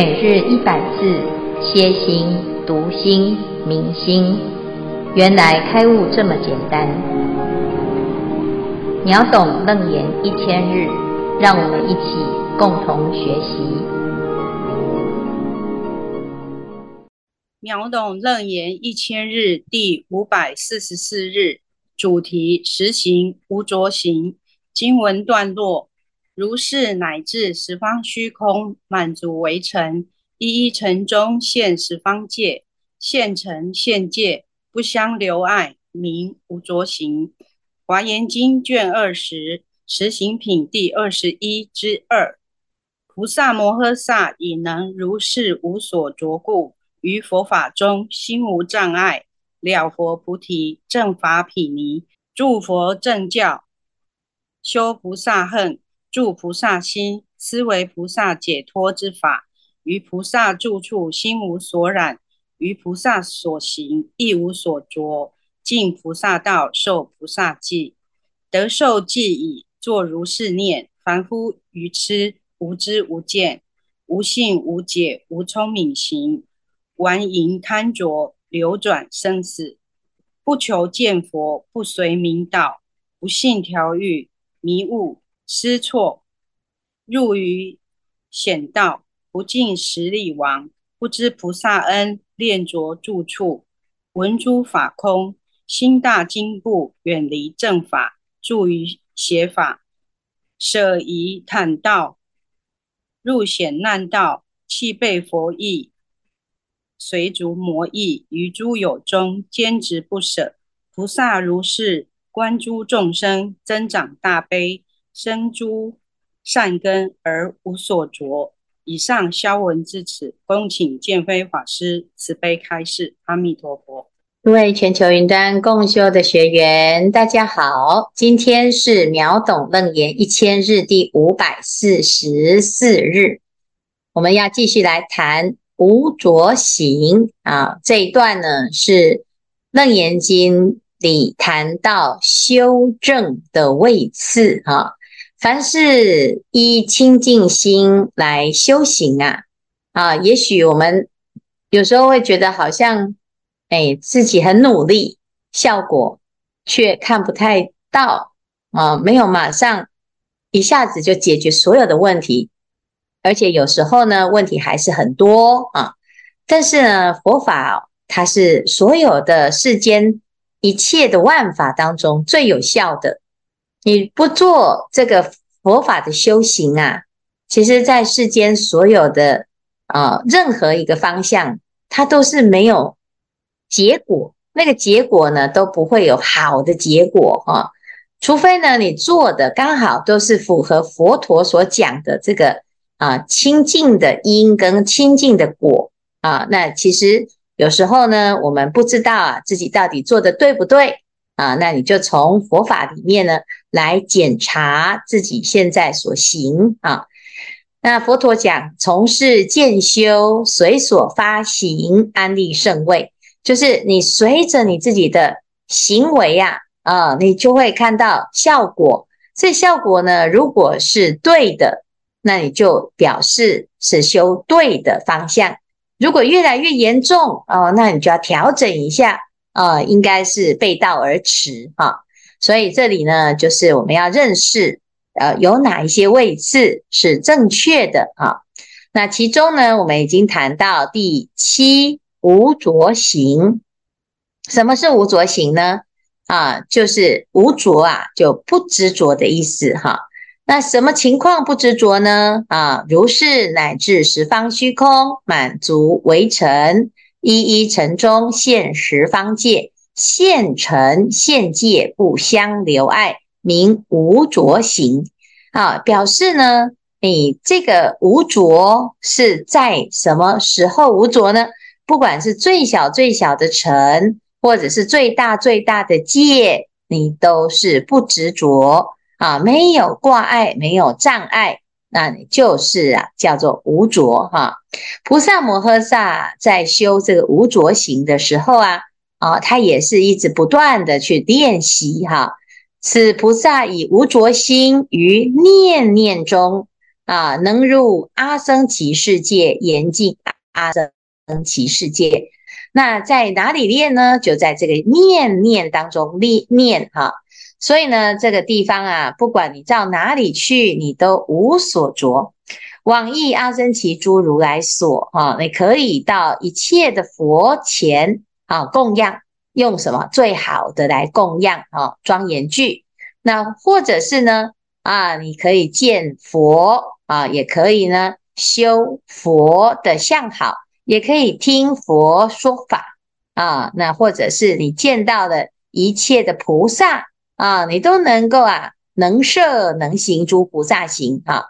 每日一百字，歇心、读心、明心，原来开悟这么简单。秒懂楞严一千日，让我们一起共同学习。秒懂楞严一千日第五百四十四日，主题实行无着行。经文段落。如是乃至十方虚空满足为尘，一一尘中现十方界，现尘现界不相留碍，名无着行。华严经卷二十实行品第二十一之二。菩萨摩诃萨以能如是无所着故，于佛法中心无障碍，了佛菩提，正法毗尼，住佛正教，修菩萨恨。住菩萨心，思惟菩萨解脱之法，于菩萨住处心无所染，于菩萨所行亦无所着，尽菩萨道，受菩萨记，得受记已，作如是念：凡夫愚痴，无知无见，无信无解，无聪明行，顽淫贪着，流转生死，不求见佛，不随明道，不信调御，迷悟。失错，入于险道，不尽十力王，不知菩萨恩，恋着住处，闻诸法空，心大惊怖，远离正法，住于邪法，舍疑坦道，入险难道，弃背佛意，随逐魔意，于诸有中坚执不舍。菩萨如是观诸众生，增长大悲。生诸善根而无所着。以上消文至此，恭请见辉法师慈悲开示。阿弥陀佛。各位全球云端共修的学员，大家好，今天是秒懂楞严一千日第五百四十四日，我们要继续来谈无着行啊。这一段呢是楞严经里谈到修正的位次啊。凡是依清净心来修行啊，啊，也许我们有时候会觉得好像，哎，自己很努力，效果却看不太到啊，没有马上一下子就解决所有的问题，而且有时候呢，问题还是很多啊。但是呢，佛法它是所有的世间一切的万法当中最有效的。你不做这个佛法的修行啊，其实，在世间所有的啊、任何一个方向，它都是没有结果。那个结果呢，都不会有好的结果哈、啊。除非呢，你做的刚好都是符合佛陀所讲的这个啊清净的因跟清净的果啊。那其实有时候呢，我们不知道啊自己到底做的对不对。啊，那你就从佛法里面呢来检查自己现在所行啊。那佛陀讲，从事渐修，随所发行，安立胜位，就是你随着你自己的行为呀，啊，你就会看到效果。这效果呢，如果是对的，那你就表示是修对的方向；如果越来越严重哦，那你就要调整一下。呃，应该是背道而驰哈，所以这里呢，就是我们要认识，呃，有哪一些位置是正确的啊？那其中呢，我们已经谈到第七无着行。什么是无着行呢？啊，就是无着啊，就不执着的意思哈。那什么情况不执着呢？啊，如是乃至十方虚空满足为尘。一一尘中现十方界，现尘现界不相留碍，名无着行。啊，表示呢，你这个无着是在什么时候无着呢？不管是最小最小的尘，或者是最大最大的界，你都是不执着啊，没有挂碍，没有障碍。那你就是啊，叫做无着哈。菩萨摩诃萨在修这个无着行的时候啊，啊，他也是一直不断的去练习哈。此菩萨以无着心于念念中啊，能入阿僧祇世界，严净阿僧祇世界。那在哪里练呢？就在这个念念当中念念哈。所以呢，这个地方啊，不管你到哪里去，你都无所着。往诣阿僧祇诸如来所啊，你可以到一切的佛前啊供养，用什么最好的来供养啊？庄严具。那或者是呢啊，你可以见佛啊，也可以呢修佛的相好，也可以听佛说法啊。那或者是你见到的一切的菩萨啊，你都能够啊能摄能行诸菩萨行啊。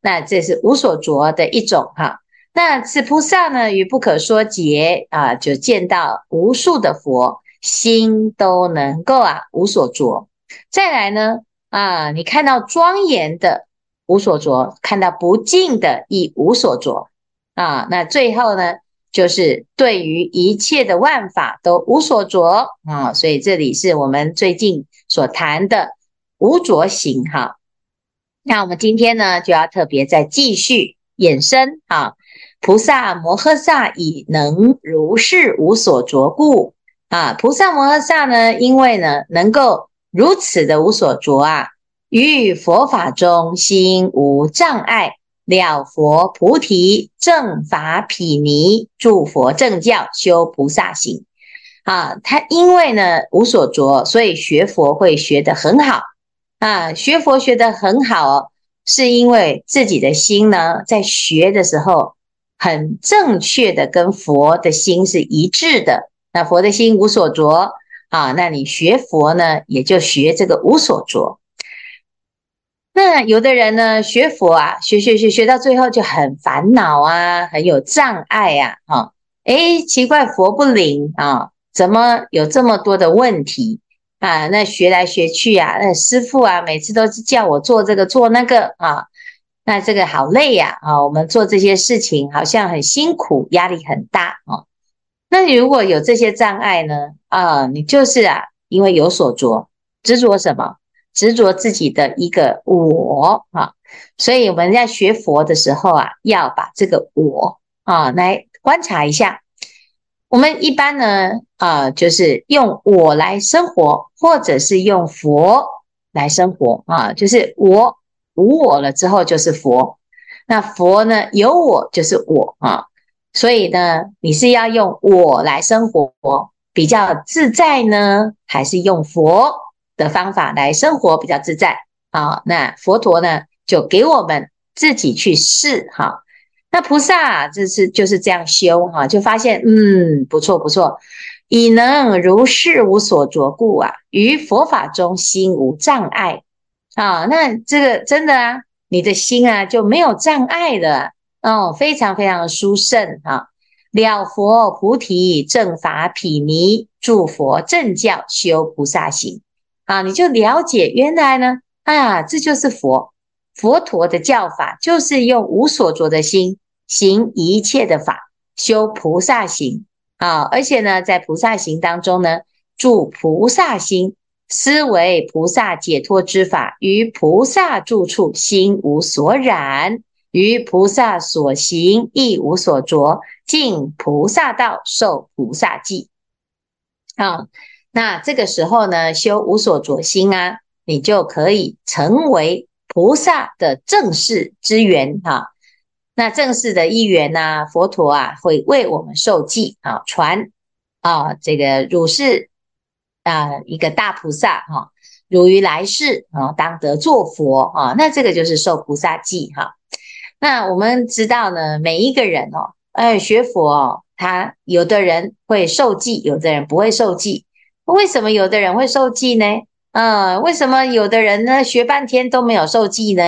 那这是无所着的一种哈。那此菩萨呢，于不可说劫啊，就见到无数的佛，心都能够啊无所着。再来呢啊，你看到庄严的无所着，看到不净的亦无所着啊。那最后呢，就是对于一切的万法都无所着啊。所以这里是我们最近所谈的无着行哈。那我们今天呢，就要特别再继续衍生啊，菩萨摩诃萨以能如是无所着故啊，菩萨摩诃萨呢，因为呢能够如此的无所着啊，于佛法中心无障碍，了佛菩提正法毗尼，住佛正教修菩萨行啊，他因为呢无所着，所以学佛会学得很好。啊，学佛学得很好，是因为自己的心呢，在学的时候很正确的跟佛的心是一致的。那佛的心无所着啊，那你学佛呢，也就学这个无所着。那有的人呢，学佛啊，学学学学到最后就很烦恼啊，很有障碍啊，啊，诶，奇怪，佛不灵啊，怎么有这么多的问题？啊，那学来学去啊，那师傅啊，每次都是叫我做这个做那个啊，那这个好累呀啊，我们做这些事情好像很辛苦，压力很大哦。那你如果有这些障碍呢？啊，你就是啊，因为有所着，执着什么？执着自己的一个我啊。所以我们在学佛的时候啊，要把这个我啊来观察一下。我们一般呢，啊，就是用我来生活，或者是用佛来生活啊，就是我无我了之后就是佛，那佛呢有我就是我啊，所以呢，你是要用我来生活比较自在呢，还是用佛的方法来生活比较自在啊？那佛陀呢，就给我们自己去试哈。那菩萨啊，这是就是这样修哈，就发现嗯，不错不错，以能如是无所着故啊，于佛法中心无障碍啊。那这个真的啊，你的心啊就没有障碍了哦，非常非常的殊胜哈。了佛菩提正法毗尼，住佛正教修菩萨行啊，你就了解原来呢，啊，这就是佛佛陀的教法，就是用无所着的心。行一切的法，修菩萨行啊！而且呢，在菩萨行当中呢，住菩萨心，思维菩萨解脱之法，于菩萨住处心无所染，于菩萨所行亦无所着，尽菩萨道，受菩萨记。啊，那这个时候呢，修无所着心啊，你就可以成为菩萨的正式之源哈。那正式的因缘呢，佛陀啊会为我们受记啊传啊这个汝是啊一个大菩萨哈，汝于来世啊当得作佛啊，那这个就是受菩萨记哈。那我们知道呢，每一个人哦，哎学佛哦，他有的人会受记，有的人不会受记。为什么有的人会受记呢？嗯，为什么有的人呢学半天都没有受记呢？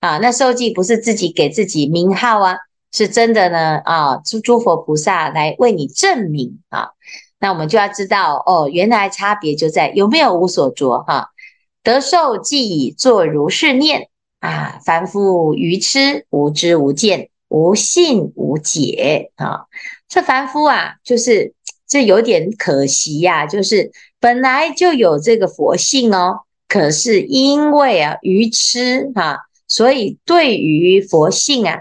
啊，那受记不是自己给自己名号啊，是真的呢啊，诸诸佛菩萨来为你证明啊。那我们就要知道哦，原来差别就在有没有无所着哈。得受即已作如是念啊，凡夫愚痴，无知无见，无信无解啊。这凡夫啊，就是这有点可惜呀，就是本来就有这个佛性哦，可是因为啊愚痴哈。所以对于佛性啊，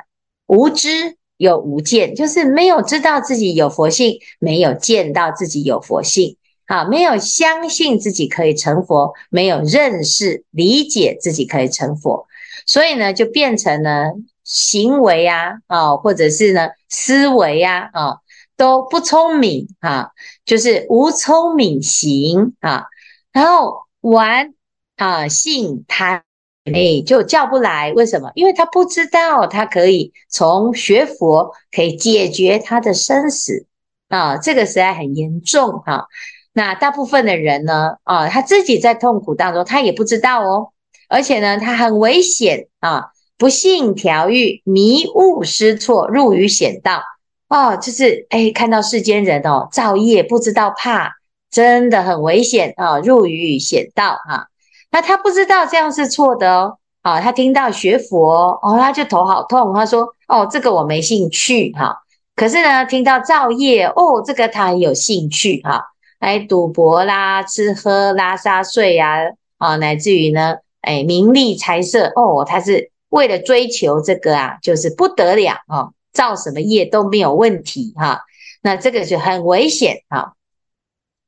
无知又无见，就是没有知道自己有佛性，没有见到自己有佛性，啊，没有相信自己可以成佛，没有认识理解自己可以成佛，所以呢，就变成了行为啊，啊，或者是呢思维啊，啊，都不聪明啊，就是无聪明行啊，然后玩啊，性贪。哎，就叫不来，为什么？因为他不知道，他可以从学佛可以解决他的生死啊，这个实在很严重哈。那大部分的人呢，啊，他自己在痛苦当中，他也不知道哦，而且呢，他很危险啊，不信调御，迷雾失措，入于险道哦，就是哎，看到世间人哦，造业不知道怕，真的很危险啊，入于险道啊。那他不知道这样是错的哦，啊，他听到学佛哦，他就头好痛。他说：“哦，这个我没兴趣哈。”可是呢，听到造业哦，这个他很有兴趣哈，来赌博啦、吃喝拉撒睡呀，啊，乃至于呢，哎，名利财色哦，他是为了追求这个啊，就是不得了啊，造什么业都没有问题哈。那这个就很危险啊，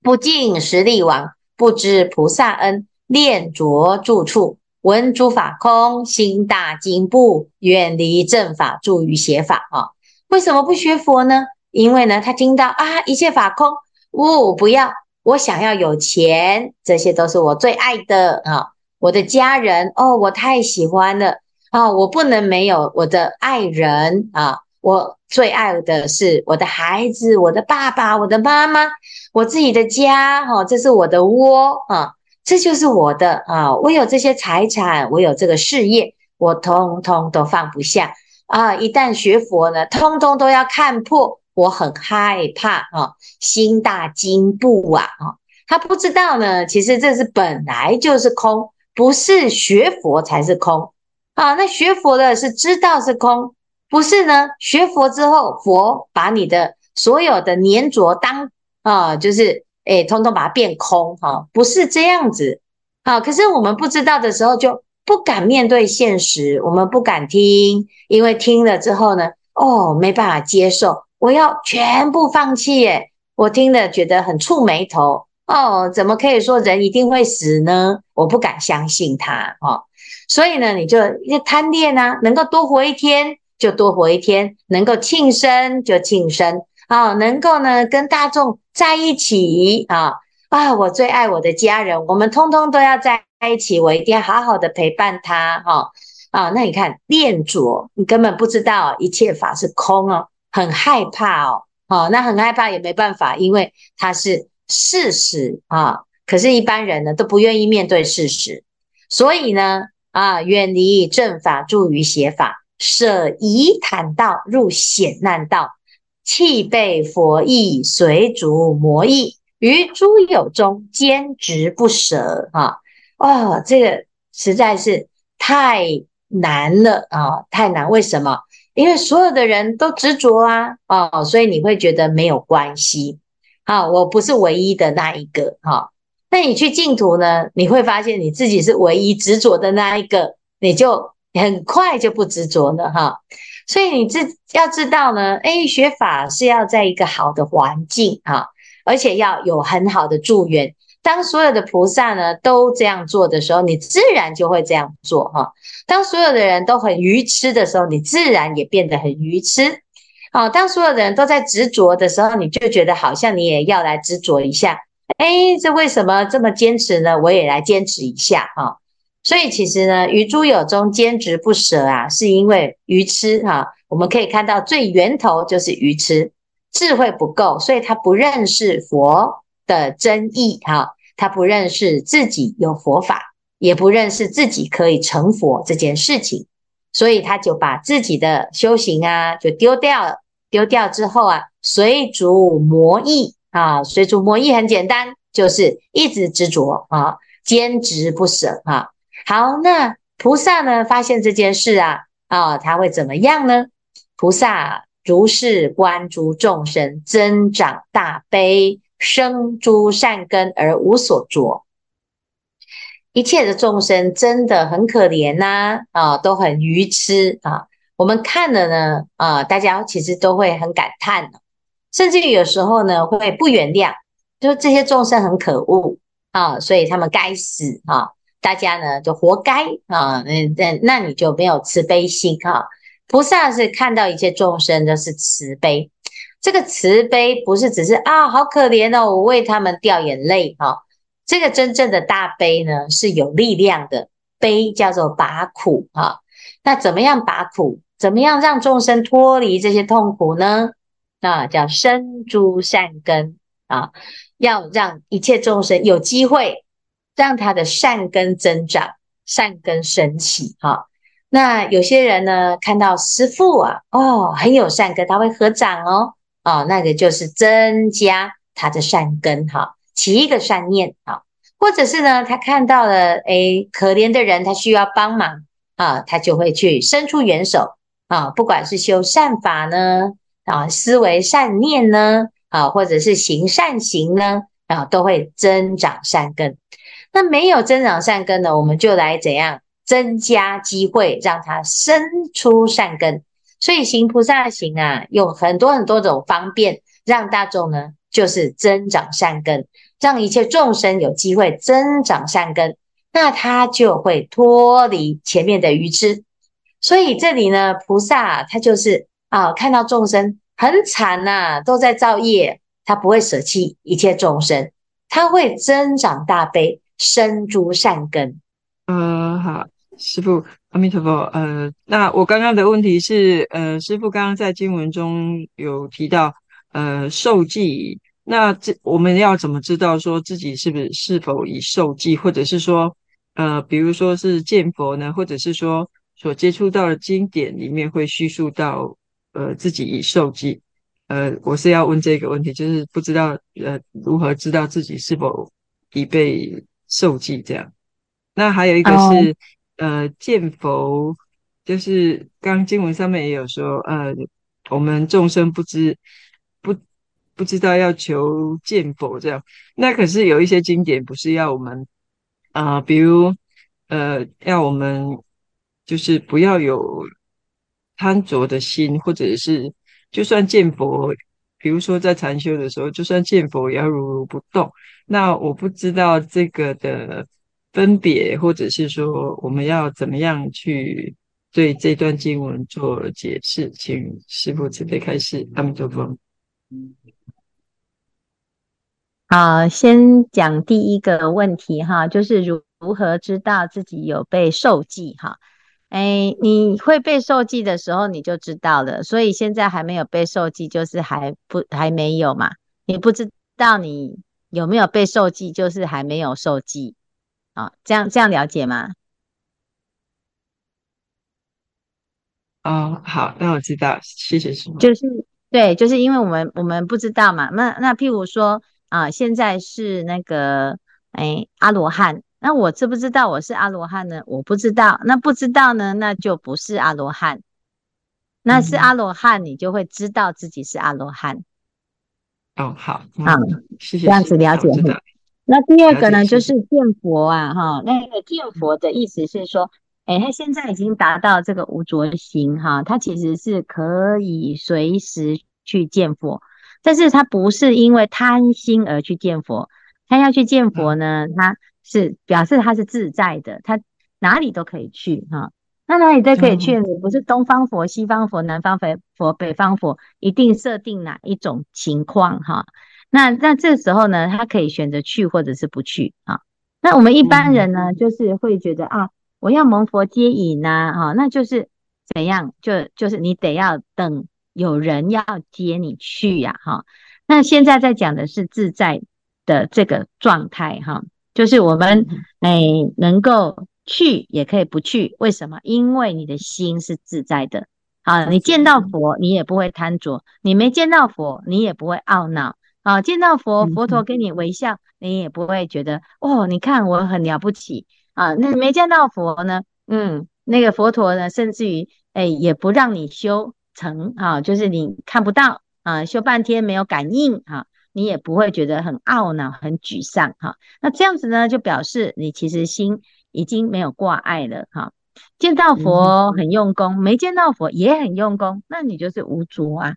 不敬十力王，不知菩萨恩。练拙住处，闻诸法空，心大惊怖，远离正法，著于邪法啊！为什么不学佛呢？因为呢，他听到啊，一切法空，呜、哦，不要，我想要有钱，这些都是我最爱的啊！我的家人哦，我太喜欢了啊！我不能没有我的爱人啊！我最爱的是我的孩子，我的爸爸，我的妈妈，我自己的家，哈、啊，这是我的窝啊！这就是我的啊！我有这些财产，我有这个事业，我通通都放不下啊！一旦学佛呢，通通都要看破，我很害怕啊，心大惊怖啊！啊，他不知道呢，其实这是本来就是空，不是学佛才是空啊！那学佛的是知道是空，不是呢？学佛之后，佛把你的所有的粘着当啊，就是。哎，通通把它变空哈，不是这样子。好，可是我们不知道的时候，就不敢面对现实，我们不敢听，因为听了之后呢，哦，没办法接受，我要全部放弃耶。我听了觉得很触眉头哦，怎么可以说人一定会死呢？我不敢相信他哦。所以呢，你就贪恋啊，能够多活一天就多活一天，能够庆生就庆生。啊，能够呢跟大众在一起啊啊！我最爱我的家人，我们通通都要在一起，我一定要好好的陪伴他哈啊！那你看练拙，你根本不知道一切法是空哦，很害怕哦，哦，那很害怕也没办法，因为它是事实啊。可是，一般人呢都不愿意面对事实，所以呢啊，远离正法，助于邪法，舍疑坦道，入险难道。弃背佛意，随逐魔意，于诸有中坚执不舍啊！哦，这个实在是太难了啊，太难！为什么？因为所有的人都执着啊，哦，所以你会觉得没有关系啊，我不是唯一的那一个哈。那你去净土呢，你会发现你自己是唯一执着的那一个，你就很快就不执着了哈。所以你自要知道呢，诶，学法是要在一个好的环境啊，而且要有很好的助缘。当所有的菩萨呢都这样做的时候，你自然就会这样做哈。当所有的人都很愚痴的时候，你自然也变得很愚痴。好，当所有的人都在执着的时候，你就觉得好像你也要来执着一下。诶，这为什么这么坚持呢？我也来坚持一下哈。所以其实呢，愚诸有中坚持不舍啊，是因为愚痴哈、啊。我们可以看到最源头就是愚痴，智慧不够，所以他不认识佛的真义哈、他不认识自己有佛法，也不认识自己可以成佛这件事情，所以他就把自己的修行啊就丢掉了。丢掉之后啊，随逐魔意啊，随逐魔意很简单，就是一直执着啊，坚持不舍啊。好，那菩萨呢？发现这件事啊，啊、他会怎么样呢？菩萨如是观诸众生，增长大悲，生诸善根而无所着。一切的众生真的很可怜呐，啊，都很愚痴啊。我们看了呢，啊，大家其实都会很感叹，甚至于有时候呢会不原谅，就是这些众生很可恶啊，所以他们该死啊，大家呢就活该啊，嗯，那那你就没有慈悲心哈。菩萨是看到一切众生都是慈悲，这个慈悲不是只是啊，好可怜哦，我为他们掉眼泪哈。这个真正的大悲呢，是有力量的，悲叫做拔苦哈。那怎么样拔苦？怎么样让众生脱离这些痛苦呢？啊，叫生诸善根啊，要让一切众生有机会让他的善根增长，善根升起哈。那有些人呢，看到师父啊，哦，很有善根，他会合掌哦，哦，那个就是增加他的善根哈。起一个善念啊，或者是呢，他看到了诶可怜的人，他需要帮忙啊，他就会去伸出援手啊。不管是修善法呢，啊，思维善念呢，啊，或者是行善行呢，啊，都会增长善根。那没有增长善根呢，我们就来怎样增加机会，让他生出善根。所以行菩萨行啊，有很多很多种方便，让大众呢。就是增长善根，让一切众生有机会增长善根，那他就会脱离前面的愚痴。所以这里呢，菩萨他就是啊，看到众生很惨呐、啊，都在造业，他不会舍弃一切众生，他会增长大悲，生诸善根。呃，好，师父阿弥陀佛。呃，那我刚刚的问题是，呃，师父刚刚在经文中有提到。呃，受记，那这我们要怎么知道说自己是不是是否已受记，或者是说，呃，比如说是见佛呢，或者是说所接触到的经典里面会叙述到，呃，自己已受记。呃，我是要问这个问题，就是不知道呃如何知道自己是否已被受记这样。那还有一个是，oh. 呃，见佛，就是刚经文上面也有说，呃，我们众生不知。不不知道要求见佛这样，那可是有一些经典不是要我们啊、呃，比如呃，要我们就是不要有贪着的心，或者是就算见佛，比如说在禅修的时候，就算见佛也要如如不动。那我不知道这个的分别，或者是说我们要怎么样去对这段经文做解释，请师父慈悲开示。阿弥陀佛。好，先讲第一个问题哈，就是如如何知道自己有被受记哈？哎，你会被受记的时候，你就知道了。所以现在还没有被受记，就是还不还没有嘛。你不知道你有没有被受记，就是还没有受记啊。这样这样了解吗？哦，好，那我知道，谢谢师傅。就是对，就是因为我们我们不知道嘛。那那譬如说。啊，现在是那个哎阿罗汉，那我知不知道我是阿罗汉呢？我不知道，那不知道呢，那就不是阿罗汉。那是阿罗汉，你就会知道自己是阿罗汉。嗯、哦，好，好，谢谢，这样子了解。那第二个呢，就是见佛啊，哈，那个见佛的意思是说，哎，他现在已经达到这个无着心哈，他其实是可以随时去见佛。但是他不是因为贪心而去见佛，他要去见佛呢，他是表示他是自在的，他哪里都可以去哈。那哪里都可以去，你不是东方佛、西方佛、南方佛、北方佛，一定设定哪一种情况哈？那那这时候呢，他可以选择去或者是不去啊。那我们一般人呢，就是会觉得啊，我要蒙佛接引呐，哈，那就是怎样？就就是你得要等。有人要接你去呀，哈，那现在在讲的是自在的这个状态，哈，就是我们哎能够去也可以不去，为什么？因为你的心是自在的，啊，你见到佛你也不会贪着，你没见到佛你也不会懊恼，啊，见到佛佛陀。给你微笑，你也不会觉得哦，你看我很了不起。啊，那没见到佛呢，嗯，那个佛陀呢，甚至于哎也不让你修。成啊，就是你看不到啊，修半天没有感应啊，你也不会觉得很懊恼、很沮丧哈。那这样子呢，就表示你其实心已经没有挂碍了哈。见到佛很用功，没见到佛也很用功，那你就是无着啊。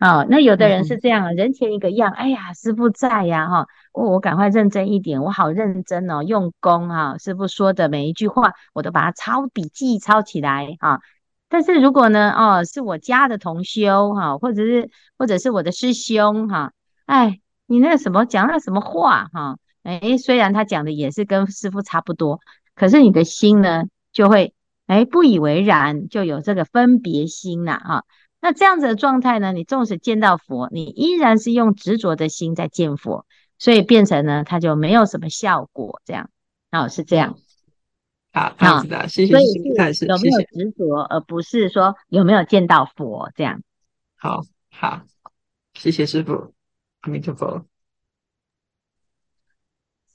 哦，那有的人是这样，人前一个样，哎呀，师傅在呀哈，我我赶快认真一点，我好认真哦，用功哈。师傅说的每一句话，我都把它抄笔记抄起来啊。但是如果呢，哦，是我家的同修哈，或者是或者是我的师兄哈，哎，你那什么讲那什么话哈，哎，虽然他讲的也是跟师傅差不多，可是你的心呢就会哎不以为然，就有这个分别心呐啊。那这样子的状态呢，你纵使见到佛，你依然是用执着的心在见佛，所以变成呢，他就没有什么效果，这样，哦，是这样。好，好的，谢谢。所以是有没有执着，而不是说有没有见到佛这样。好好，谢谢师父，阿弥陀佛。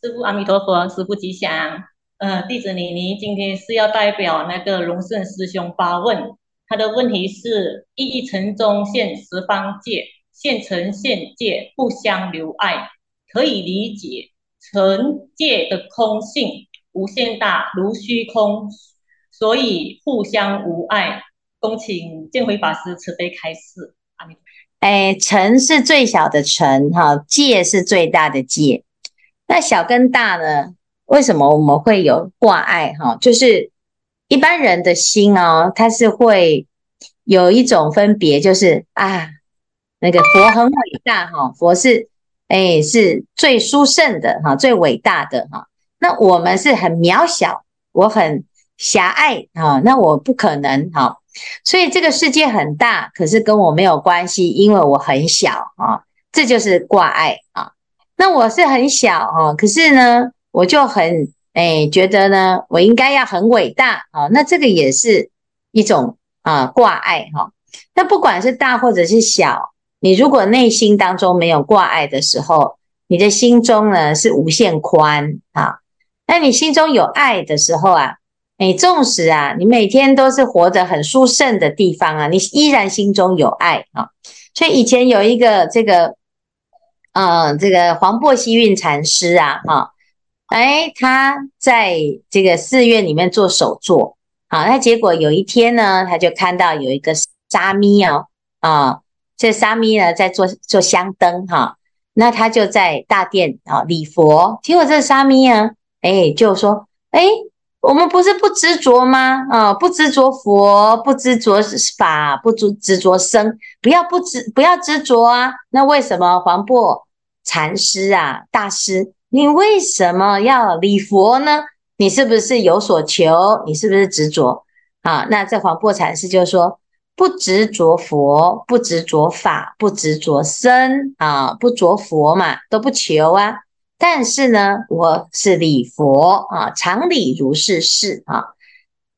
师父阿弥陀佛，师父吉祥。呃，弟子妮妮今天是要代表那个龙胜师兄发问，他的问题是：一一城中现十方界，现尘现界互相留碍，可以理解成界的空性。无限大如虚空，所以互相无碍。恭请见辉法师慈悲开示。阿弥陀。哎，尘是最小的尘，哈，界是最大的界。那小跟大呢？为什么我们会有挂碍？哈，就是一般人的心哦，他是会有一种分别，就是啊，那个佛很伟大，哈，佛是哎是最殊胜的，哈，最伟大的，哈。那我们是很渺小，我很狭隘哈，那我不可能哈，所以这个世界很大，可是跟我没有关系，因为我很小啊，这就是挂碍啊。那我是很小啊，可是呢，我就很诶觉得呢，我应该要很伟大啊，那这个也是一种啊挂碍哈。那不管是大或者是小，你如果内心当中没有挂碍的时候，你的心中呢是无限宽啊。那你心中有爱的时候啊，你纵使啊，你每天都是活得很殊胜的地方啊，你依然心中有爱啊。所以以前有一个这个，呃，这个黄檗希运禅师啊，哈，哎，他在这个寺院里面做首座，好，那结果有一天呢，他就看到有一个沙弥哦，啊，这沙弥呢在做做香灯哈，那他就在大殿啊礼佛，结果这沙弥啊。哎，就说，哎，我们不是不执着吗？啊，不执着佛，不执着法，不执执着生，不要不执，不要执着啊。那为什么黄檗禅师啊，大师，你为什么要礼佛呢？你是不是有所求？你是不是执着啊？那这黄檗禅师就说，不执着佛，不执着法，不执着生啊，不着佛嘛，都不求啊。但是呢，我是礼佛啊，常礼如是事啊。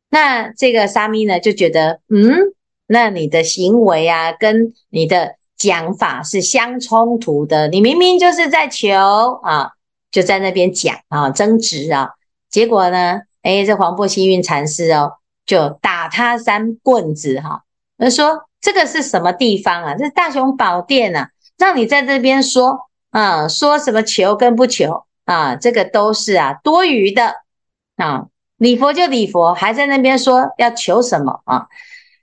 那这个沙弥呢，就觉得，嗯，那你的行为啊，跟你的讲法是相冲突的。你明明就是在求啊，就在那边讲啊，争执啊。结果呢，诶，这黄檗希运禅师哦，就打他三棍子哈。他说：“这个是什么地方啊？这是大雄宝殿啊，让你在这边说。”啊，说什么求跟不求啊，这个都是啊多余的啊。礼佛就礼佛，还在那边说要求什么啊？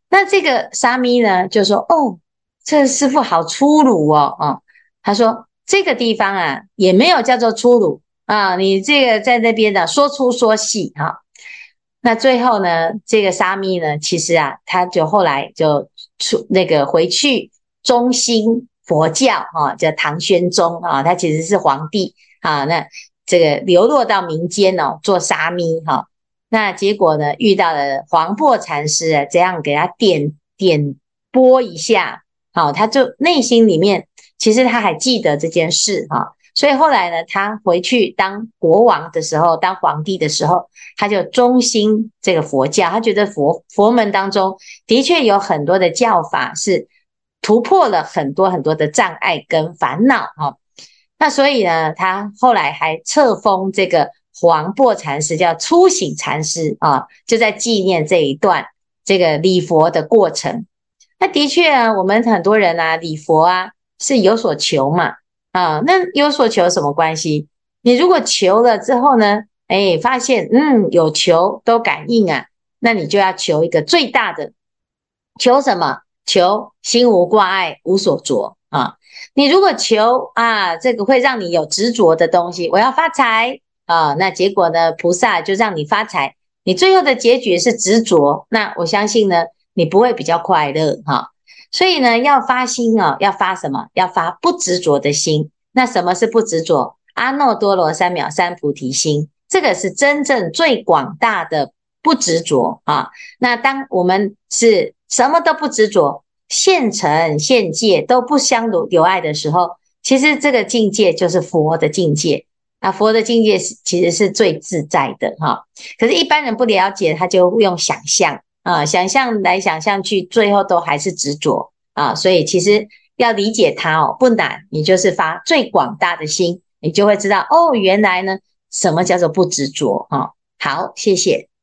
那这个沙弥呢，就说哦，这师傅好粗鲁哦啊。他说这个地方啊，也没有叫做粗鲁啊，你这个在那边的说粗说细哈、那最后呢，这个沙弥呢，其实啊，他就后来就出那个回去中心。佛教哈，叫唐玄宗啊，他其实是皇帝啊。那这个流落到民间哦，做沙弥哈。那结果呢，遇到了黄檗禅师啊，这样给他点点拨一下，好，他就内心里面其实他还记得这件事哈。所以后来呢，他回去当国王的时候，当皇帝的时候，他就忠心这个佛教，他觉得佛佛门当中的确有很多的教法是。突破了很多很多的障碍跟烦恼哈，那所以呢，他后来还册封这个黄檗禅师叫初醒禅师啊，就在纪念这一段这个礼佛的过程。那的确啊，我们很多人啊礼佛啊是有所求嘛啊，那有所求什么关系？你如果求了之后呢，哎，发现嗯有求都感应啊，那你就要求一个最大的，求什么？求心无挂碍，无所着啊。你如果求啊，这个会让你有执着的东西，我要发财啊，那结果呢，菩萨就让你发财，你最后的结局是执着，那我相信呢，你不会比较快乐哈、所以呢，要发心啊，要发什么？要发不执着的心。那什么是不执着？阿耨多罗三藐三菩提心，这个是真正最广大的不执着啊。那当我们是什么都不执着，现成现界都不相留留爱的时候，其实这个境界就是佛的境界。啊，佛的境界是其实是最自在的哈。可是，一般人不了解，他就用想象啊，想象来想象去，最后都还是执着啊。所以，其实要理解它哦，不难。你就是发最广大的心，你就会知道哦，原来呢，什么叫做不执着啊？好，谢谢。